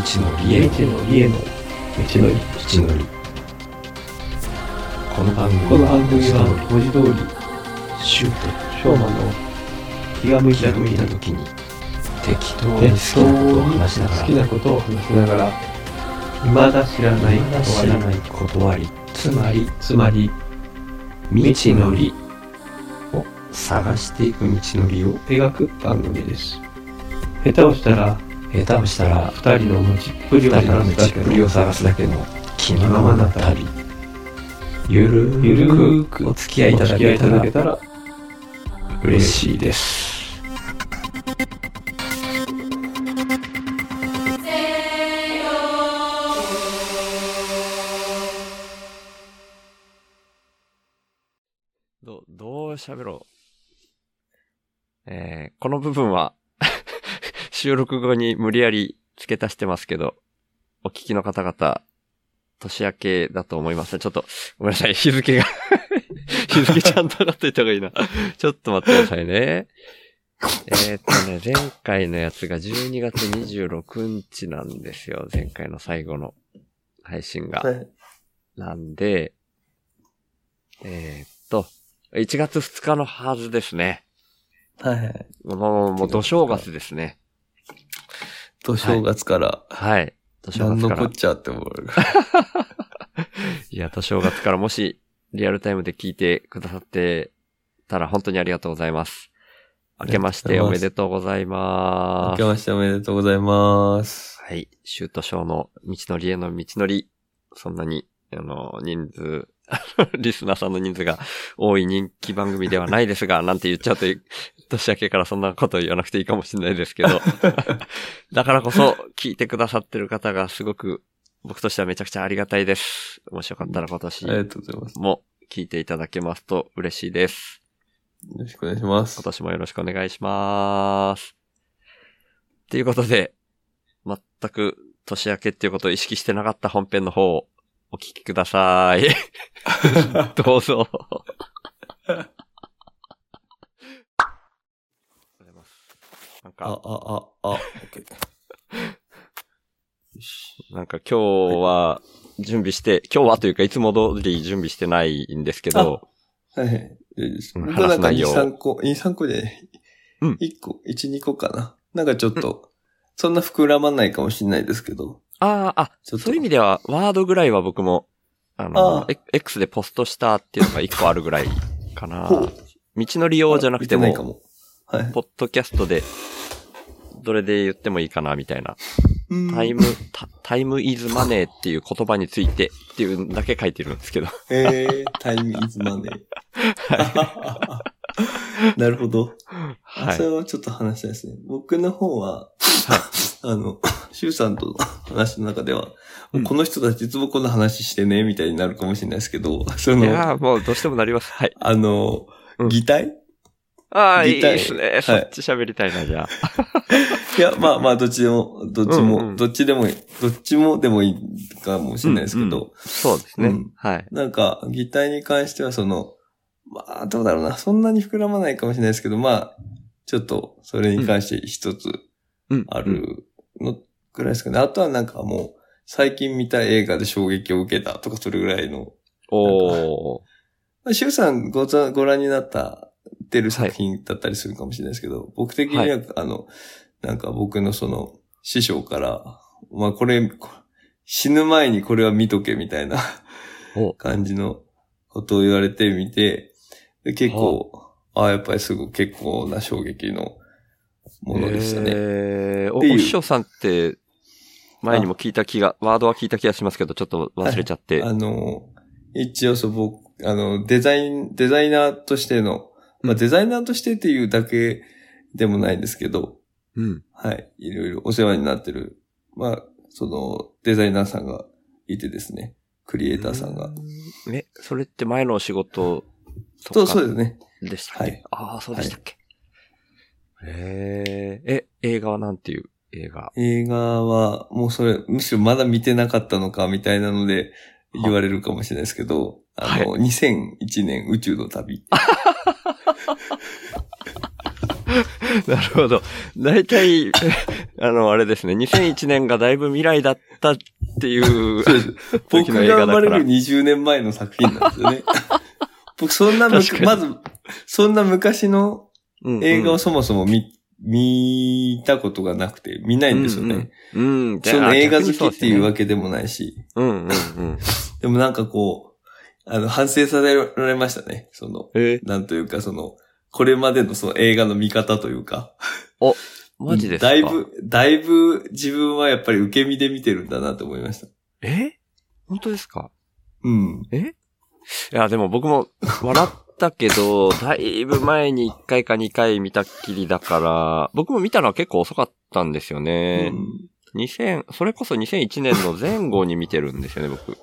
のりへ道のりへの道のり道のり。この番組この番組は文字通りシュート。翔馬の気が向いた時にた時に適当に好にきなことを話しながら好きなことを話しながら未だ知らないまだ知らない断りつまりつまり未知のりを探していく道のりを描く番組です。下手をしたら下手をしたら二人の持ちっぷりを二人の探すだけ道っぷりを探すだけの気のままな旅ゆるゆるくお付き合いいただきいいけたらけたら嬉しいですど、どう喋ろう。えー、この部分は、収録後に無理やり付け足してますけど、お聞きの方々、年明けだと思いますね。ちょっと、ごめんなさい、日付が、日付ちゃんと上がっといた方がいいな。ちょっと待ってくださいね。えーっとね、前回のやつが12月26日なんですよ。前回の最後の配信が。はいなんで、えーっと、1月2日のはずですね。はいもう、もう、土正月ですね。と正月からはい。土正月から何のこっ。ちゃって思う いや、土正月からもし、リアルタイムで聞いてくださってたら本当にありがとうございます。明けましておめでとうございます明け。ましておめでとうございますはい。シュートショーの道のりへの道のり。そんなに、あの、人数、リスナーさんの人数が多い人気番組ではないですが、なんて言っちゃうと、年明けからそんなこと言わなくていいかもしれないですけど、だからこそ聞いてくださってる方がすごく、僕としてはめちゃくちゃありがたいです。もしよかったら今年も聞いていただけますと嬉しいです。よろしくお願いします今年もよろしくお願いします。ということで、全く年明けっていうことを意識してなかった本編の方をお聞きください。どうぞ。か、あ、あ、あ、オッケー。よし。なんか今日は準備して、今日はというかいつも通り準備してないんですけど、はいはい。いいですうん僕はなんか2、話す内容3個、2、3個で、うん1個、1、2個かな？なんかちょっと、そんな膨らまないかもしれないですけど。ああ、あ、そういう意味ではワードぐらいは僕も、あの、あ X でポストしたっていうのが一個あるぐらいかな。道の利用じゃなくてもも。はい。ポッドキャストで、どれで言ってもいいかな、みたいな。うんタイム、タタイムイズマネーっていう言葉についてっていうだけ書いてるんですけど。えー、タイムイズマネー。なるほど。はいそ。れはちょっと話したいですね。僕の方は、あの、シュウさんとの話の中では、うんこの人たちいつもこんな話してね、みたいになるかもしれないですけど、そいの、やーもうどうしてもなります。はい。あの、うん擬態？ああ、いいですね。そはいっち喋りたいな、じゃあ。いや、まあまあ、どっちでも、どっちも、うんうんどっちでもいい、どっちもでもいいかもしれないですけど、うんうんそうですね。うんはい。なんか、擬態に関してはその、まあ、どうだろうな。そんなに膨らまないかもしれないですけど、まあ、ちょっと、それに関して一つうん。あるのぐらいですかね。あとはなんかもう、最近見た映画で衝撃を受けたとか、それぐらいの。おー。まあ、シュウさんござご覧になった、てる作品だったりするかもしれないですけど、僕的には、はあの、なんか僕のその、師匠から、まあこれ、こ死ぬ前にこれは見とけみたいなお。感じのことを言われてみて、で結構、あ。あ、やっぱりすごい結構な衝撃のものでしたね。えー、お、師匠さんって、前にも聞いた気が、ワードは聞いた気がしますけど、ちょっと忘れちゃって。あの、一応そう、僕、あの、デザイン、デザイナーとしての、まあ、うんデザイナーとしてっていうだけでもないんですけど、うん。はい、いろいろお世話になってる、まあ、その、デザイナーさんがいてですね、クリエイターさんが。え、それって前のお仕事そう、とかそうですね。でしたっけ、はい。ああ、そうでしたっけ、へえ、え、映画はなんていう？映画。映画は、もうそれ、むしろまだ見てなかったのか、みたいなので、言われるかもしれないですけど、あの、2001年宇宙の旅。なるほど。大体、あの、あれですね、2001年がだいぶ未来だったっていう。僕が生まれる20年前の作品なんですよね。僕そんなまず、そんな昔のうんうん映画をそもそも見、見たことがなくて、見ないんですよね。うんうん。うん。その映画好きっていうわけ。けでもないし。うんうんうん。でもなんかこう、あの、反省させられましたね。その、え？なんというかその、これまでのその映画の見方というか。マジですか？だいぶ、だいぶ自分はやっぱり受け身で見てるんだなと思いました。え？本当ですか？うん。いや、でも僕も笑ったけど、だいぶ前に1回か2回見たっきりだから、僕も見たのは結構遅かったんですよね。2000、それこそ2001年の前後に見てるんですよね、僕。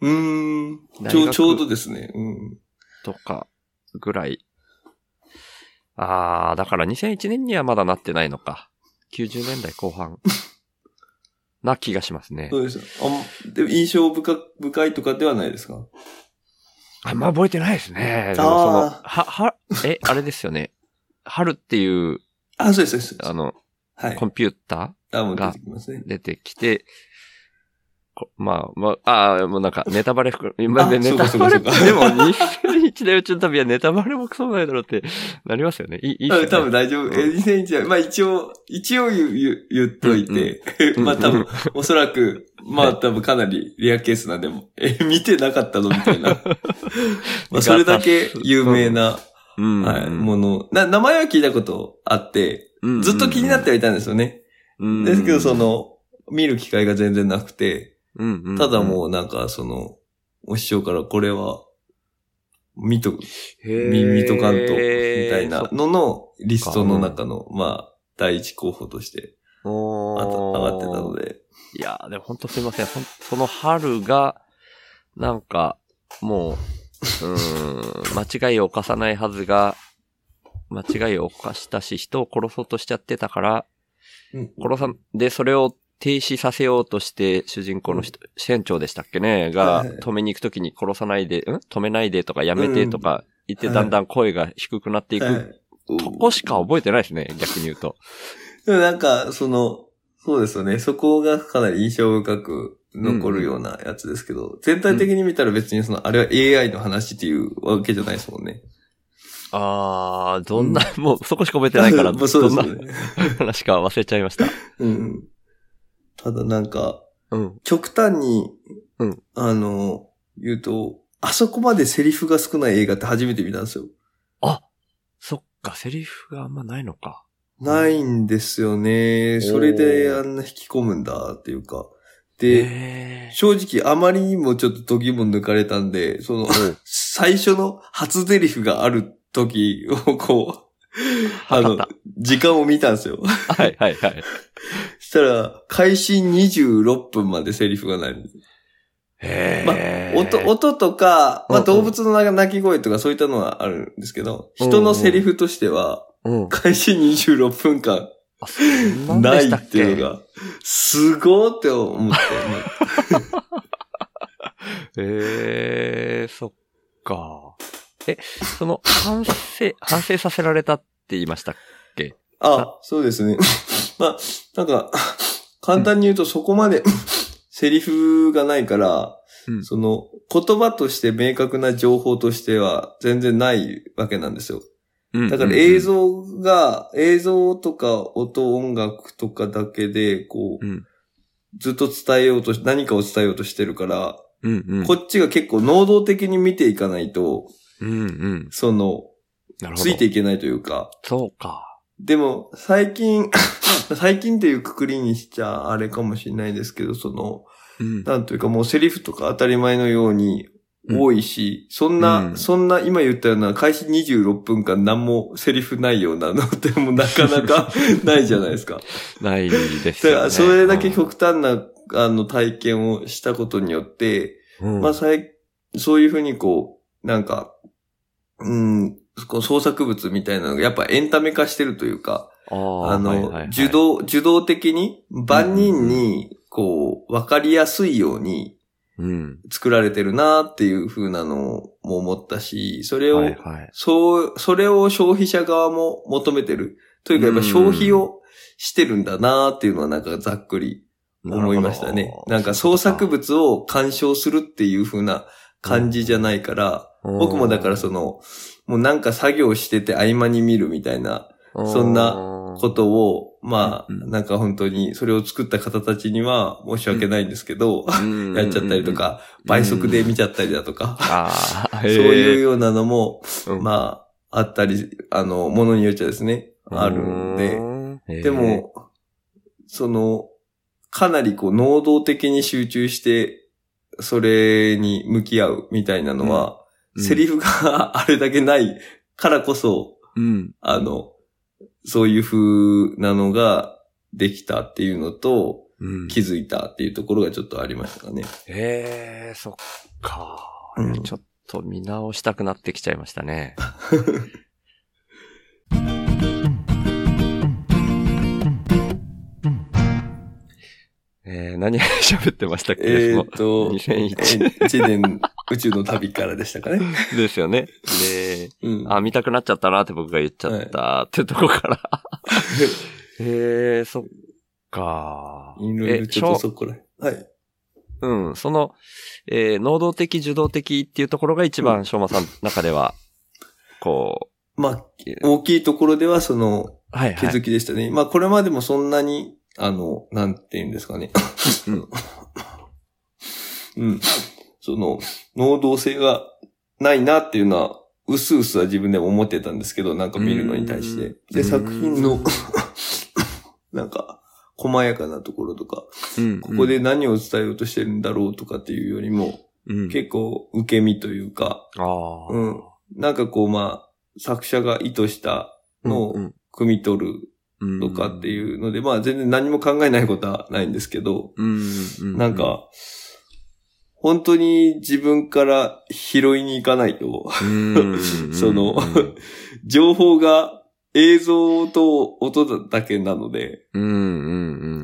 うん。うーん。ちょう、ちょうどですね。うん。とか、ぐらい。あー、だから2001年にはまだなってないのか。90年代後半。な気がしますねそ。うです。あんでも印象深深いとかではないですか？あんま覚えてないですね。でもその、あは、は、え、あれですよね。春っていう、あ、そうです、そうです。あの、はいコ。ンピュータあ、もう出てきてまあ、まあ、あーもうなんかネタバレ含む、今ね、あネタバレでも2001年宇宙の旅はネタバレもクソもないだろうってなりますよね。いい、いいね。あ多分大丈夫。え、2001年、まあ一応、一応言う、言う、言っといて、うんまあ多分、おそらく、まあ多分かなりレアケースなんでも、え、見てなかったのみたいな。まあそれだけ有名な、うん、はい、もの。な、名前は聞いたことあって、うんずっと気になってはいたんですよね。うんですけど、そ、の、見る機会が全然なくて、うんうんただもうなんかその、お師匠からこれは、見と、見、見とかんと、みたいなののリストの中の、まあ、第一候補として上がってたので。で。いやーでも本当すいません。その春が、なんか、もう、うーん、間違いを犯さないはずが、間違いを犯したし、人を殺そうとしちゃってたから、うん殺さん、で、それを停止させようとして、主人公の人、船長でしたっけね、はいがはい、止めに行くときに殺さないで、ん？止めないでとかやめてとか言って、はいだんだん声が低くなっていくはいとこしか覚えてないですね、逆に言うと。でもなんか、その、そうですよね。そこがかなり印象深く残るようなやつですけど、全体的に見たら別にその、あれは AI の話っていうわけじゃないですもんね。あー、どんな、もうそこしか覚えてないから、もうどんな。話か忘れちゃいました。うん。ただなんか、うん。極端に、うんあの、言うと、あそこまでセリフが少ない映画って初めて見たんですよ。あ、そっか、セリフがあんまないのか。ないんですよね。それであんな引き込むんだっていうか。で、へ正直あまりにもちょっと時も抜かれたんで、その、最初の初台詞がある時をこう、あの時間を見たんですよ。はいはいはい。したら、開始26分までセリフがない。へー。音、音とか、まあ動物の鳴き声とかそういったのはあるんですけど、人のセリフとしては、うん。開始26分間ないっていうのが、すごーって思って、へー、そっか。え、その、反省、反省させられたって言いましたっけ？あ、そうですね。まあ、なんか、簡単に言うとそこまで セリフがないから、うんその言葉として明確な情報としては全然ないわけなんですよ。だから映、像が、映像とか音、音楽とかだけで、こう、うんずっと伝えようとし、何かを伝えようとしてるから、うんうん。こっちが結構能動的に見ていかないと、うんうん。その。ついていけないというか、そうか。でも、最近、最近っていうくくりにしちゃあれかもしれないですけど、その、うん。なんというかもうセリフとか当たり前のように多いし、そんな、うんそんな今言ったような開始26分間何もセリフないようなのってもうなかなか ないじゃないですか。ないですよね。だからそれだけ極端な、あの体験をしたことによって、うん、まあそういうふうにこう、なんか、うん、こう創作物みたいなのがやっぱエンタメ化してるというか、あの、はいはいはい受動、受動的に万人に、こう、わかりやすいようにうん。作られてるなっていう風なのも思ったし、それを、はいはい。そう、それを消費者側も求めてる。というかやっぱ消費をしてるんだなっていうのはなんかざっくり思いましたね。なんか創作物を鑑賞するっていう風な感じじゃないから、僕もだからその、もうなんか作業してて合間に見るみたいな、そんなことを、まあ、なんか本当にそれを作った方たちには申し訳ないんですけど、やっちゃったりとか、倍速で見ちゃったりだとか、そういうようなのも、まあ、あったり、あの、ものによっちゃですね、あるんで、でも、その、かなりこう、能動的に集中して、それに向き合うみたいなのは、うん、セリフが あれだけないからこそ、うん、あの、そういう風なのができたっていうのと、うん、気づいたっていうところがちょっとありましたかね。へえ、そっか、うん、ちょっと見直したくなってきちゃいましたね。えー、何喋ってましたっけ？えっと、2001年宇宙の旅からでしたかね。ですよね。で、うん、あ、見たくなっちゃったなって僕が言っちゃったってとこから。へえー、そっか。いろいろちょっとそこら。はい。うん、その、えー、能動的、受動的っていうところが一番、しょうまさんの中では、こう。まあ、大きいところでは、その、はい、はい、気づきでしたね。まあ、これまでもそんなに、あの、なんて言うんですかね。うん。うん。その、能動性がないなっていうのは、うすうすは自分でも思ってたんですけど、なんか見るのに対して。で、作品の なんか、細やかなところとか、うんここで何を伝えようとしてるんだろうとかっていうよりも、うん、結構受け身というか、うん、なんかこうまあ、作者が意図したのを汲み取るとかっていうので、まあ全然何も考えないことはないんですけど、なんか、本当に自分から拾いに行かないと、その、情報が映像と音だけなので、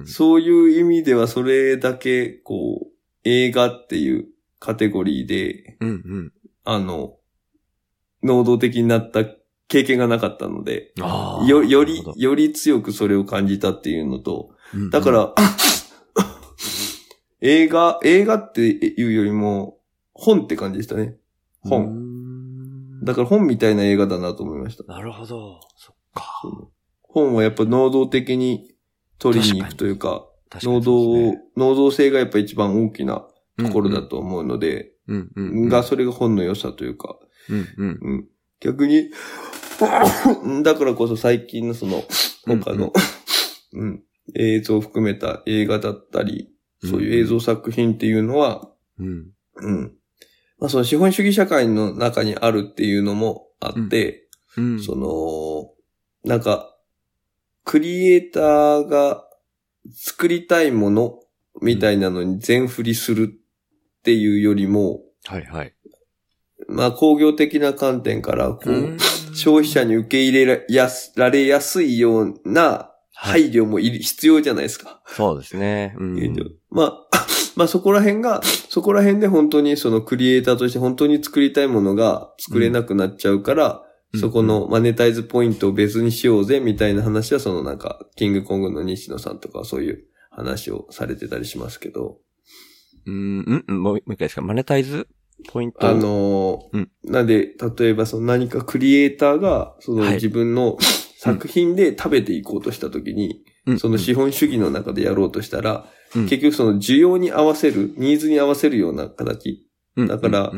そういう意味ではそれだけ、こう、映画っていうカテゴリーで、あの、能動的になった経験がなかったので、よ、より、より強くそれを感じたっていうのと、だから、映画、映画っていうよりも、本って感じでしたね。本。だから本みたいな映画だなと思いました。なるほど。そっか。本はやっぱ能動的に取りに行くというか、か能動、ね、能動性がやっぱ一番大きなところだと思うので、うんうん、が、それが本の良さというか、うんうんうん、逆に、だからこそ最近のその、他の、うん、うん、映像を含めた映画だったり、そういう映像作品っていうのは、うん。うん。まあその資本主義社会の中にあるっていうのもあって、うん、うん、その、なんか、クリエイターが作りたいものみたいなのに全振りするっていうよりも、はいはい。まあ工業的な観点から、こう、消費者に受け入れられやすいような配慮もいる、必要じゃないですか。そうですね。うん、まあ、まあそこら辺が、そこら辺で本当にそのクリエイターとして本当に作りたいものが作れなくなっちゃうから、うん、そこのマネタイズポイントを別にしようぜみたいな話はそのなんか、キングコングの西野さんとかそういう話をされてたりしますけど。うん、んもう一回ですか？マネタイズ？ポイント。あのー、うん、なんで、例えばその何かクリエイターが、その自分の、はい作品で食べていこうとしたときに、うん、その資本主義の中でやろうとしたら、うん、結局その需要に合わせる、ニーズに合わせるような形。だから、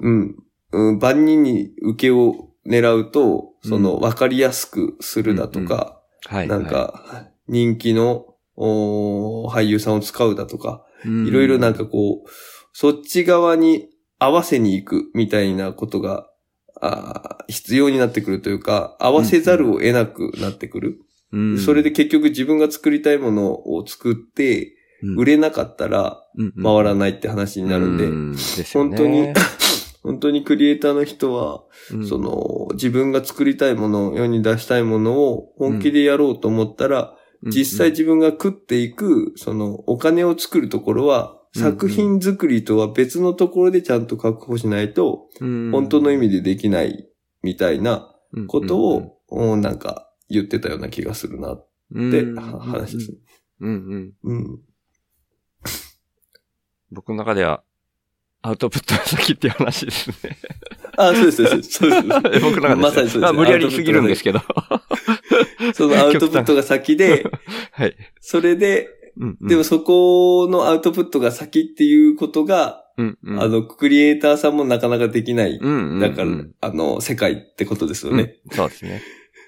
うん、うん、万人に受けを狙うと、その分かりやすくするだとか、なんか、人気の俳優さんを使うだとか、いろいろなんかこう、そっち側に合わせに行くみたいなことがあ必要になってくるというか、合わせざるを得なくなってくる。うん、それで結局自分が作りたいものを作って、売れなかったら回らないって話になるんで、うん。本当に、本当にクリエイターの人は、うん、その、自分が作りたいもの、世に出したいものを本気でやろうと思ったら、実際自分が食っていく、その、お金を作るところは、作品作りとは別のところでちゃんと確保しないと、本当の意味でできないみたいなことを、なんか言ってたような気がするなって話ですね。うんうん。うん。僕の中では、アウトプットが先っていう話ですね。あ、そうです、そうです。そうです。僕の中で。まさにそうです。無理やりすぎるんですけど。そのアウトプットが先で、はい。それで、うんうん、でもそこのアウトプットが先っていうことが、うんうん、あの、クリエイターさんもなかなかできない。うんうんうん、だから、あの、世界ってことですよね。うん、そうですね。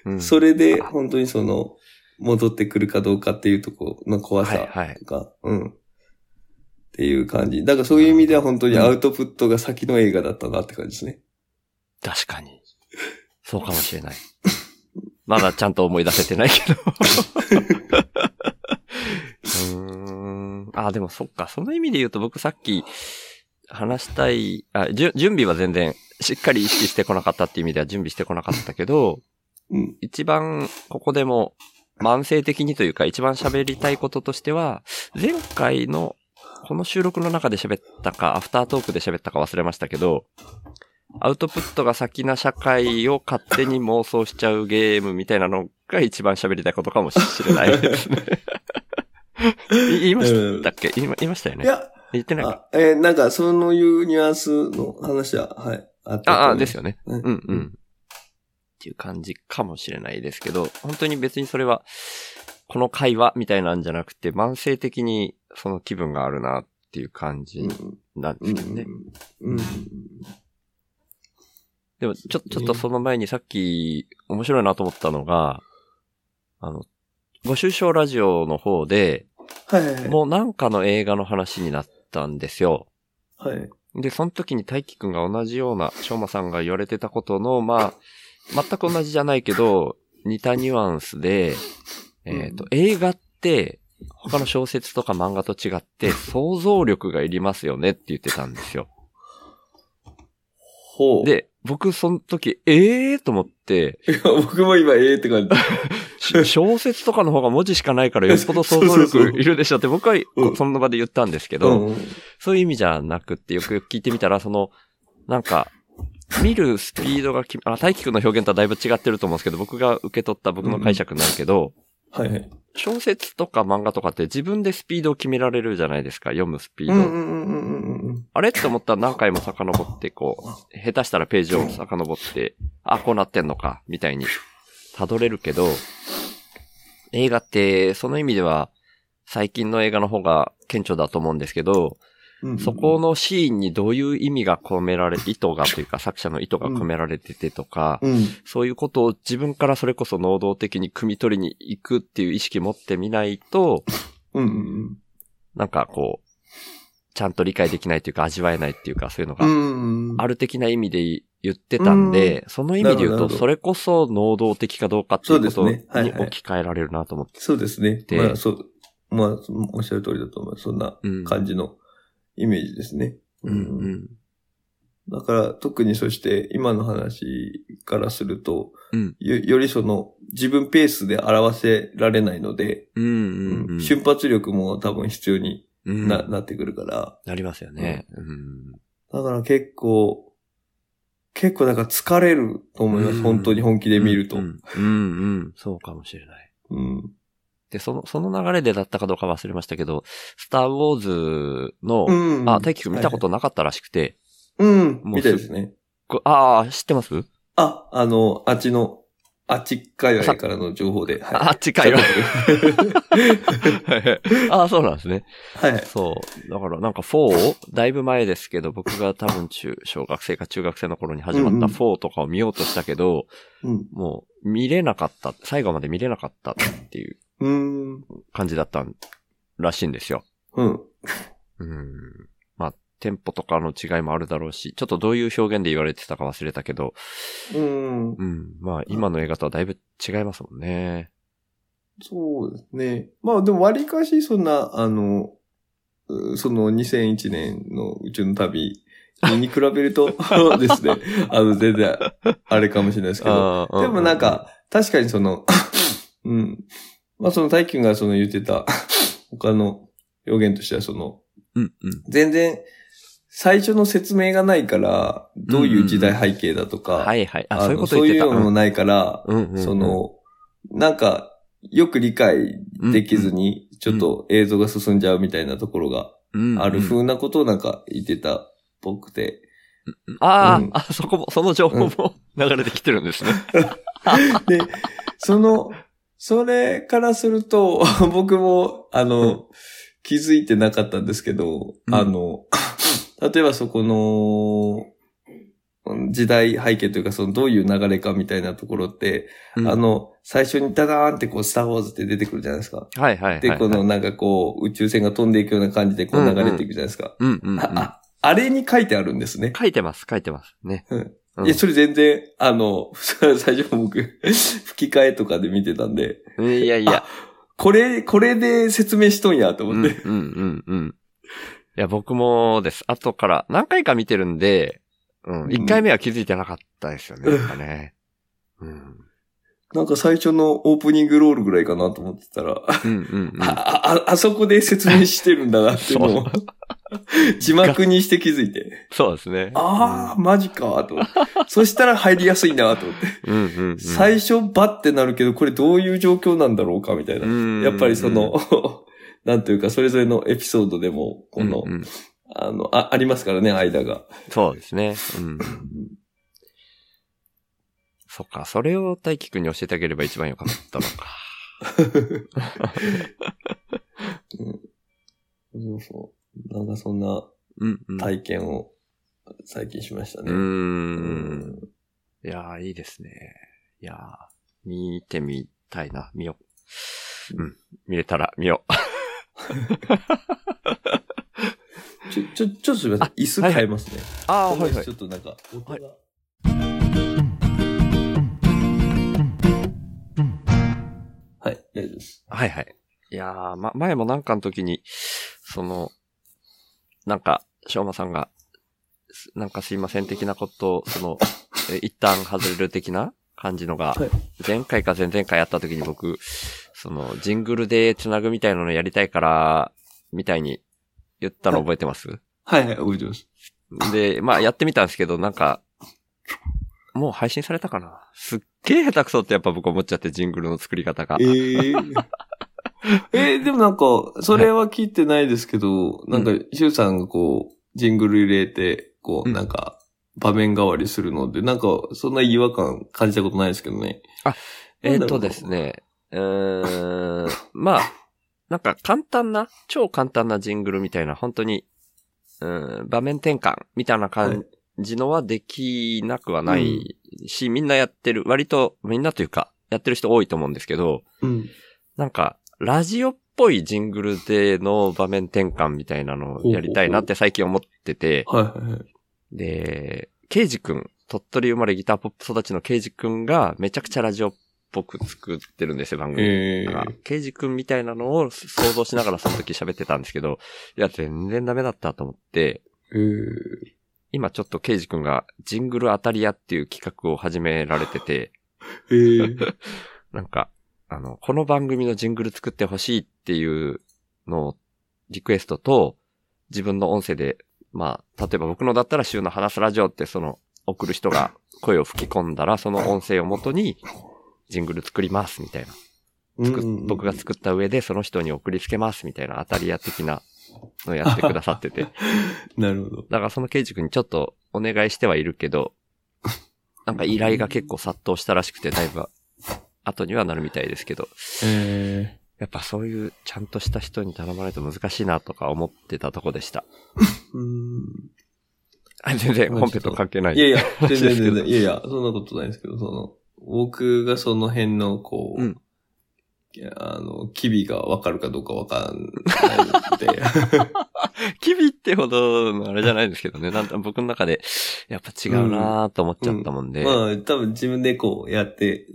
うん、それで、本当にその、戻ってくるかどうかっていうところの怖さとか、はいはい、うん。っていう感じ。だからそういう意味では本当にアウトプットが先の映画だったなって感じですね。確かに。そうかもしれない。まだちゃんと思い出せてないけど。うん。あ、でもそっか。その意味で言うと僕さっき話したい、あ、準備は全然しっかり意識してこなかったっていう意味では準備してこなかったけど、うん、一番ここでも慢性的にというか一番喋りたいこととしては、前回のこの収録の中で喋ったか、アフタートークで喋ったか忘れましたけど、アウトプットが先な社会を勝手に妄想しちゃうゲームみたいなのが一番喋りたいことかもしれないですね。言いましたっけ？言いましたよね。いや、言ってないか。えー、なんか、そういうニュアンスの話は、はい。あったああ、ですよね。うん、うん、うん。っていう感じかもしれないですけど、本当に別にそれは、この会話みたいなんじゃなくて、慢性的にその気分があるなっていう感じなんですけどね。うん。うん、でも、ちょ、ちょっとその前にさっき面白いなと思ったのが、あの、ご愁傷ラジオの方で、はいはい、はい。もうなんかの映画の話になったんですよ。はい。で、その時に大輝くんが同じような、しょうまさんが言われてたことの、まあ、全く同じじゃないけど、似たニュアンスで、えっ、ー、と、うん、映画って、他の小説とか漫画と違って、想像力がいりますよねって言ってたんですよ。ほう。で、僕その時、ええー、と思って。いや、僕も今ええー、って感じ。小説とかの方が文字しかないからよっぽど想像力いるでしょって僕はその場で言ったんですけど、うん、そういう意味じゃなくってよくよく聞いてみたら、その、なんか、見るスピードがき、あ、大輝くんの表現とはだいぶ違ってると思うんですけど、僕が受け取った僕の解釈になるけど、うん、はいはい。小説とか漫画とかって自分でスピードを決められるじゃないですか、読むスピード。うんうんうん、あれ？って思ったら何回も遡って、こう、下手したらページを遡って、あ、こうなってんのか、みたいに辿れるけど、映画って、その意味では、最近の映画の方が顕著だと思うんですけど、そこのシーンにどういう意味が込められ、意図がというか 作者の意図が込められててとか、うん、そういうことを自分からそれこそ能動的に汲み取りに行くっていう意識持ってみないと、なんかこう、ちゃんと理解できないというか味わえないっていうかそういうのが。ある的な意味で言ってたんで、その意味で言うとそれこそ能動的かどうかっていうことに置き換えられるなと思って。そうですね。まあそう、まあおっしゃる通りだと思います。そんな感じのイメージですね。うん。うん、だから特にそして今の話からすると、うん、よよりその自分ペースで表せられないので、うんうん。うん、瞬発力も多分必要にな,、なってくるから。なりますよね、うん。だから結構、結構だから疲れると思います。本当に本気で見ると。うん、うん、うん、そうかもしれない。うん。で、その、その流れでだったかどうか忘れましたけど、スター・ウォーズの、うん、あ、大輝くん見たことなかったらしくて。はいはい、うん、みたいですね。ああ、知ってます？あ、あの、あっちの、あっち界隈からの情報で。はい、あっち界隈。ああ、そうなんですね。はい、はい。そう。だからなんか4、だいぶ前ですけど、僕が多分中、小学生か中学生の頃に始まった4とかを見ようとしたけど、うん、もう見れなかった。最後まで見れなかったっていう感じだったらしいんですよ。うん。うん。まあ、テンポとかの違いもあるだろうし、ちょっとどういう表現で言われてたか忘れたけど、うん。うん。まあ、今の映画とはだいぶ違いますもんね。そうですね。まあ、でも割かしそんな、あの、その2001年の宇宙の旅に比べると ですね、あの、全然、あれかもしれないですけど、でもなんか、確かにその、うん。まあ、その大輝がその言ってた、他の表現としてはその、うんうん、全然、最初の説明がないから、どういう時代背景だとか、はいはい。あ、そういうことそういうのもないから、うん。うんうん、その、なんか、よく理解できずに、ちょっと映像が進んじゃうみたいなところがある風なことをなんか言ってたっぽくて。ああ、うん、あ、そこも、その情報も流れてきてるんですね。で、その、それからすると、僕も、あの、うん、気づいてなかったんですけど、うん、あの、例えばそこの、時代背景というか、そのどういう流れかみたいなところって、うん、あの、最初にダダーンってこう、スターウォーズって出てくるじゃないですか。はいはいはい、はい、で、このなんかこう、宇宙船が飛んでいくような感じでこう流れていくじゃないですか。うんうん、あ、あれに書いてあるんですね。書いてます、書いてます。ね。うんいや、それ全然、あの、最初僕、吹き替えとかで見てたんで。いやいや。これ、これで説明しとんやと思って。うん、うん、うん、うん。いや、僕もです。後から何回か見てるんで、うん。一回目は気づいてなかったですよね。なんかね。うん。なんか最初のオープニングロールぐらいかなと思ってたら、うんうんうん、ああ、あそこで説明してるんだなっていうのを 字幕にして気づいて。そうですね。ああ、うん、マジか、と。そしたら入りやすいな、と思って。うんうんうん、最初バってなるけど、これどういう状況なんだろうか、みたいな。やっぱりその、なんというか、それぞれのエピソードでも、この、うんうん、あの、あ、ありますからね、間が。そうですね。うん。そっか、それを大輝くんに教えてあげれば一番よかったのか。うん、そうそう。なんかそんな体験を最近しましたね。うん。いやー、いいですね。いやー、見てみたいな、見よう。うん、見れたら見よう。ちょ、ちょ、ちょっとすみません。椅子変えますね。ああ、はいはい。ちょっとなんか、音が。はいはい、大丈夫です。はいはい。いやー、ま、前もなんかの時に、その、なんか、しょうまさんが、なんかすいません的なことを、その、一旦外れる的な感じのが、前回か前々回やった時に僕、その、ジングルで繋ぐみたいなのやりたいから、みたいに言ったの覚えてます、はい、はいはい覚えてます。で、まあやってみたんですけど、なんか、もう配信されたかな？すっげえ下手くそってやっぱ僕思っちゃって、ジングルの作り方が。えー、えー、でもなんか、それは聞いてないですけど、はい、なんか、シュウさんがこう、ジングル入れて、こう、なんか、場面代わりするので、なんか、そんな違和感感じたことないですけどね。あ、えっ、ー、とですね、うーん、まあ、なんか簡単な、超簡単なジングルみたいな、本当に、うん、場面転換みたいな感じのはできなくはないし、うん、みんなやってる、割とみんなというか、やってる人多いと思うんですけど、うん、なんか、ラジオっぽいジングルでの場面転換みたいなのをやりたいなって最近思ってて、で、ケイジ君、鳥取生まれギターポップ育ちのケイジ君がめちゃくちゃラジオっぽく作ってるんですよ、番組。えー、ケイジ君みたいなのを想像しながらその時喋ってたんですけど、いや、全然ダメだったと思って、えー、今ちょっとケイジ君がジングル当たり屋っていう企画を始められてて、えー、なんか、あの、この番組のジングル作ってほしいっていうのをリクエストと、自分の音声で、まあ、例えば僕のだったら週の話すラジオってその、送る人が声を吹き込んだら、その音声をもとに、ジングル作りますみたいな。僕が作った上でその人に送りつけますみたいな当たり屋的なのやってくださってて。なるほど。だからその刑事君にちょっとお願いしてはいるけど、なんか依頼が結構殺到したらしくて、だいぶ後にはなるみたいですけど。えー、やっぱそういうちゃんとした人に頼まないと難しいなとか思ってたとこでした。うん 全然本編と関係ない。いやいや、全然全然。いやいや、そんなことないですけど、その、僕がその辺の、こう、うん、あの、キビがわかるかどうかわかんないので。キビってほどのあれじゃないですけどね。なん僕の中で、やっぱ違うなーと思っちゃったもんで。うんうん、まあ、多分自分でこうやって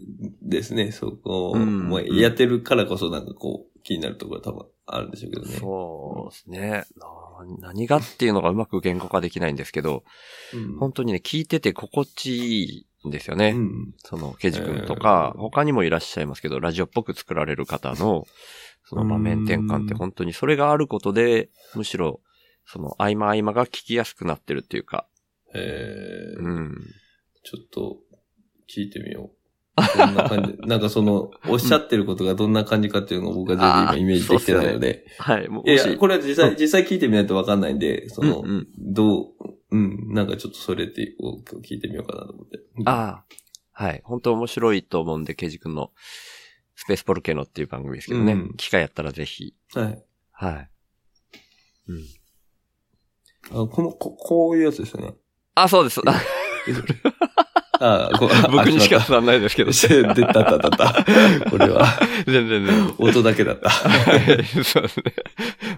ですね、そこ、うん、もうやってるからこそなんかこう、気になるところは多分あるんでしょうけどね。そうですね。何がっていうのがうまく言語化できないんですけど、本当にね、聞いてて心地いいですよね。うん、その、ケジ君とか、えー、他にもいらっしゃいますけど、ラジオっぽく作られる方の、その場面転換って本当にそれがあることで、むしろ、その合間合間が聞きやすくなってるっていうか。へえ。うん。ちょっと、聞いてみよどんな感じ、なんかその、おっしゃってることがどんな感じかっていうのを僕は全然今イメージできてないので。はい。もいやいや、これは実際、実際聞いてみないとわかんないんで、その、うんうんどう、うん、なんかちょっとそれってを聞いてみようかなと思って。ああ。はい。本当面白いと思うんで、ケイジ君のスペースポルケノっていう番組ですけどね。うん機会やったらぜひ。はい。はい。うん。あこの、ここういうやつですよね。あ、そうです。ああこ 僕にしかあ伝わんないですけど。しまった出た、た、た、た。これは、全然全然。音だけだった。は いそうですね。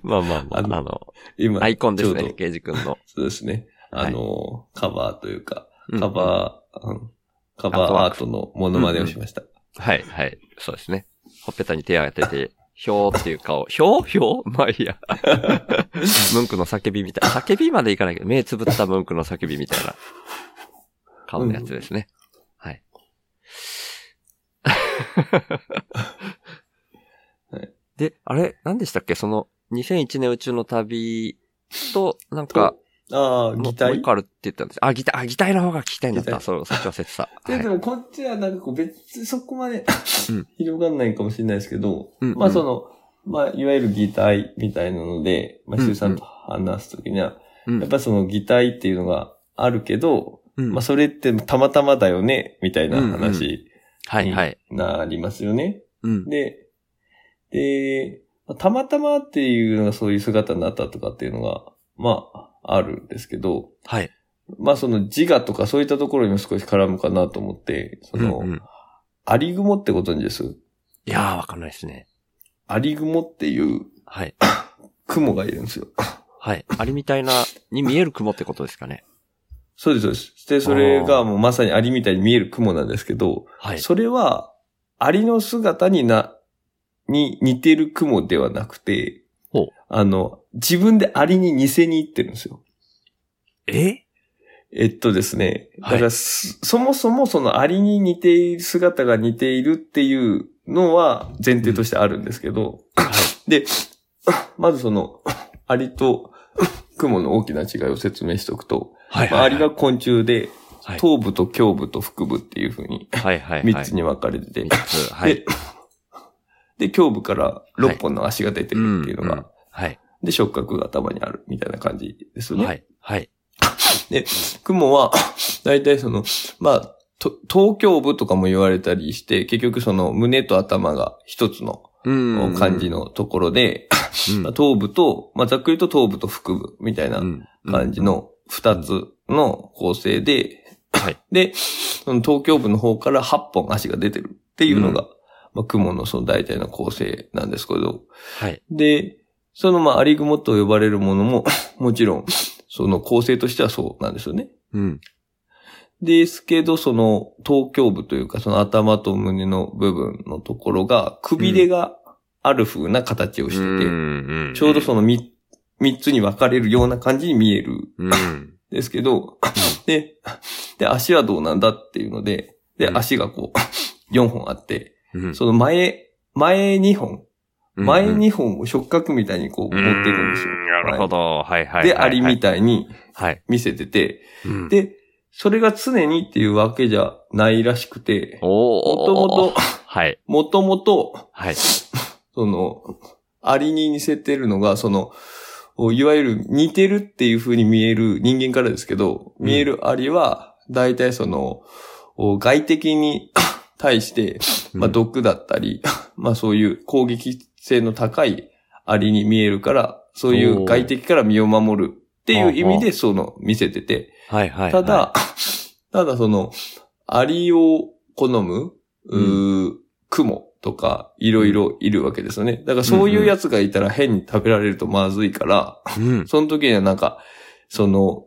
まあまあまあ、あのあの、今、アイコンですね、ケイジ君の。そうですね。あの、カバーというか、うんカバー、うんカバーアートのモノマネをしました。はい、はい。そうですね。ほっぺたに手を当てて、ひょーっていう顔。ひょー？ひょー？まあいいや。ムンクの叫びみたい。叫びまでいかないけど、目つぶったムンクの叫びみたいな顔のやつですね。はい。はいで、あれ何でしたっけ？その、2001年宇宙の旅と、なんか、ああ、も擬態？もう一個あるって言ったんです。あ、擬態、あ、擬態の方が聞きたいんだった。そう、そっち忘れてた。で、はいでもこっちはなんかこう別にそこまでうん広がんないかもしれないですけど、うんうんまあその、まあいわゆる擬態みたいなので、まあうん周さんと話すときには、うんやっぱその擬態っていうのがあるけど、うんまあそれってたまたまだよね、みたいな話はい、はい。になりますよね。うん。で、で、まあたまたまっていうのがそういう姿になったとかっていうのが、まあ、あるんですけど、はい。まあその自我とかそういったところにも少し絡むかなと思って、その、うんうんアリグモってことにです？いやー、わかんないですね。アリグモっていうはい。雲がいるんですよ。はい。アリみたいな、に見える雲ってことですかね。そうです、そうです。で、それがもうまさにアリみたいに見える雲なんですけど、はい。それは、アリの姿にな、に似てる雲ではなくてほう、あの、自分でアリに似せに行ってるんですよ。え？えっとですね。はいだからす、そもそもそのアリに似ている姿が似ているっていうのは前提としてあるんですけど、はい。で、まずその、アリと 雲の大きな違いを説明しておくと、はい。まあアリが昆虫で、はい、頭部と胸部と腹部っていう風にはい、はい。3つに分かれてて、三つ。はい。で、胸部から6本の足が出てるっていうのが、んんはい。で、触覚が頭にあるみたいな感じですよね。はい。はい。で、雲は、大体その、まあ、と頭胸部とかも言われたりして、結局その胸と頭が一つのうん感じ。のところで、うんまあ頭部と、まあ、ざっくりと頭部と腹部みたいなうん感じ。の二つの構成で、はい。で、その頭胸部の方から8本足が出てるっていうのが、まあ、雲のその大体の構成なんですけど、はい。で、そのまあアリグモと呼ばれるものも、もちろん、その構成としてはそうなんですよね。うん。ですけど、その頭胸部というか、その頭と胸の部分のところが、くびれがある風な形をしてて、てちょうどその三三つに分かれるような感じに見えるんうん。ですけど、で、で、足はどうなんだっていうので、で、うん足がこう、4本あって、うん。その前、前2本、うん前2本を触覚みたいにこう持っていくんですよ。うんなるほど。はい、はい。で、アリみい。たいにはい。見せてて、うん、で、それが常にっていうわけじゃないらしくて、おもともと、はい。もともと、はい。その、アリに似せてるのが、その、いわゆる似てるっていう風に見える人間からですけど、見えるアリは、大体その、外敵に対して、まあ、毒だったり、まあそういう攻撃性の高いアリに見えるから、そういう外敵から身を守るっていう意味でその見せてて、はい、はい。ただ、ただその、アリを好む、うー雲とか、いろいろいるわけですよね。だからそういうやつがいたら変に食べられるとまずいから、うん。その時にはなんか、その、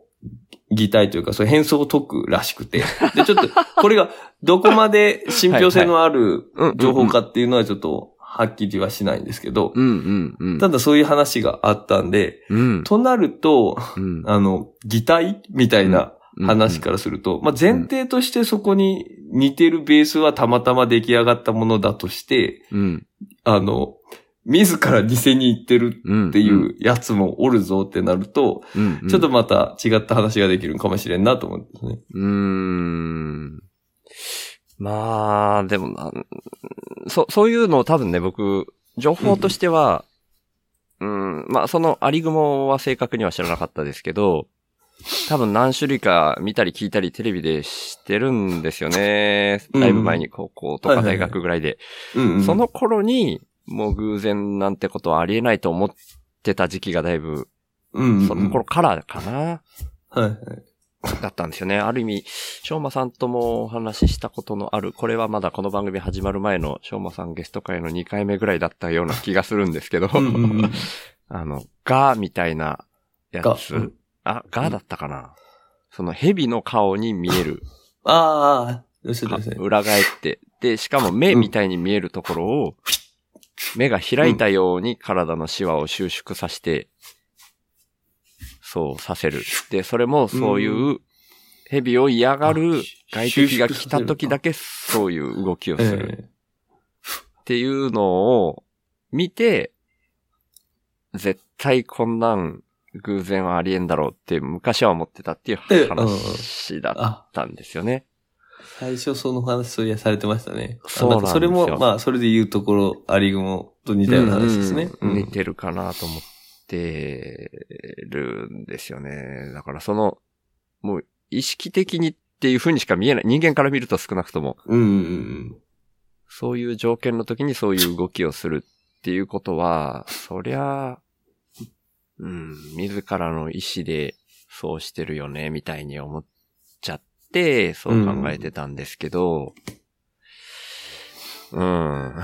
擬態というか、そう変装を解くらしくて。で、ちょっと、これがどこまで信憑性のあるうん情報かっていうのはちょっと、はっきりはしないんですけど、うん、うん、うん。ただそういう話があったんで、うん。となると、うん。あの、擬態みたいな話からすると、まあ、前提としてそこに似てるベースはたまたま出来上がったものだとして、うん。あの、自ら似せに行ってるうん。っていうやつもおるぞってなると、うん、うん。ちょっとまた違った話ができるかもしれんなと思うんですね。うーん。まあ、でもな、そ、そういうのを多分ね、僕、情報としては、うん、うん、まあ、そのアリグモは正確には知らなかったですけど、多分何種類か見たり聞いたりテレビで知ってるんですよね。だいぶ前に高校とか大学ぐらいで。その頃に、もう偶然なんてことはありえないと思ってた時期がだいぶ、その頃からかな。はいはい。だったんですよね。ある意味、しょうまさんともお話ししたことのある、これはまだこの番組始まる前のしょうまさんゲスト会の2回目ぐらいだったような気がするんですけど、あの、ガーみたいなやつ。あ、ガーだったかな、その蛇の顔に見える。ああ、裏返って。で、しかも目みたいに見えるところを、目が開いたように体のシワを収縮させて、そうさせる。で、それもそういう蛇を嫌がる外敵が来た時だけそういう動きをする。っていうのを見て、絶対こんなん偶然はありえんだろうって昔は思ってたっていう話だったんですよね。最初その話そやされてましたね。そうなんですよ。それも、まあ、それで言うところ、アリグモと似たような話ですね。うんうん、似てるかなと思っってるんですよね。だからその、もう意識的にっていう風にしか見えない。人間から見ると少なくとも。うんうんうん、そういう条件の時にそういう動きをするっていうことは、そりゃ、うん、自らの意志でそうしてるよね、みたいに思っちゃって、そう考えてたんですけど、うん。うん、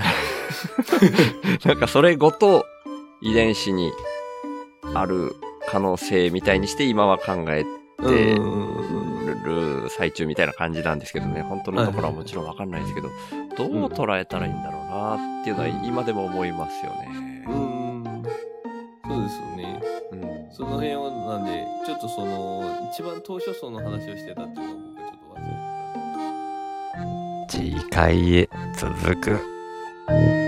なんかそれごと遺伝子にある可能性みたいにして今は考えてる最中みたいな感じなんですけどね、本当のところはもちろんわかんないですけど、どう捉えたらいいんだろうなっていうのは今でも思いますよね。うん。そうですよね。うん。その辺はなんで、ちょっとその、一番当初層の話をしてたっていうのを僕はちょっと忘れてた。次回へ続く。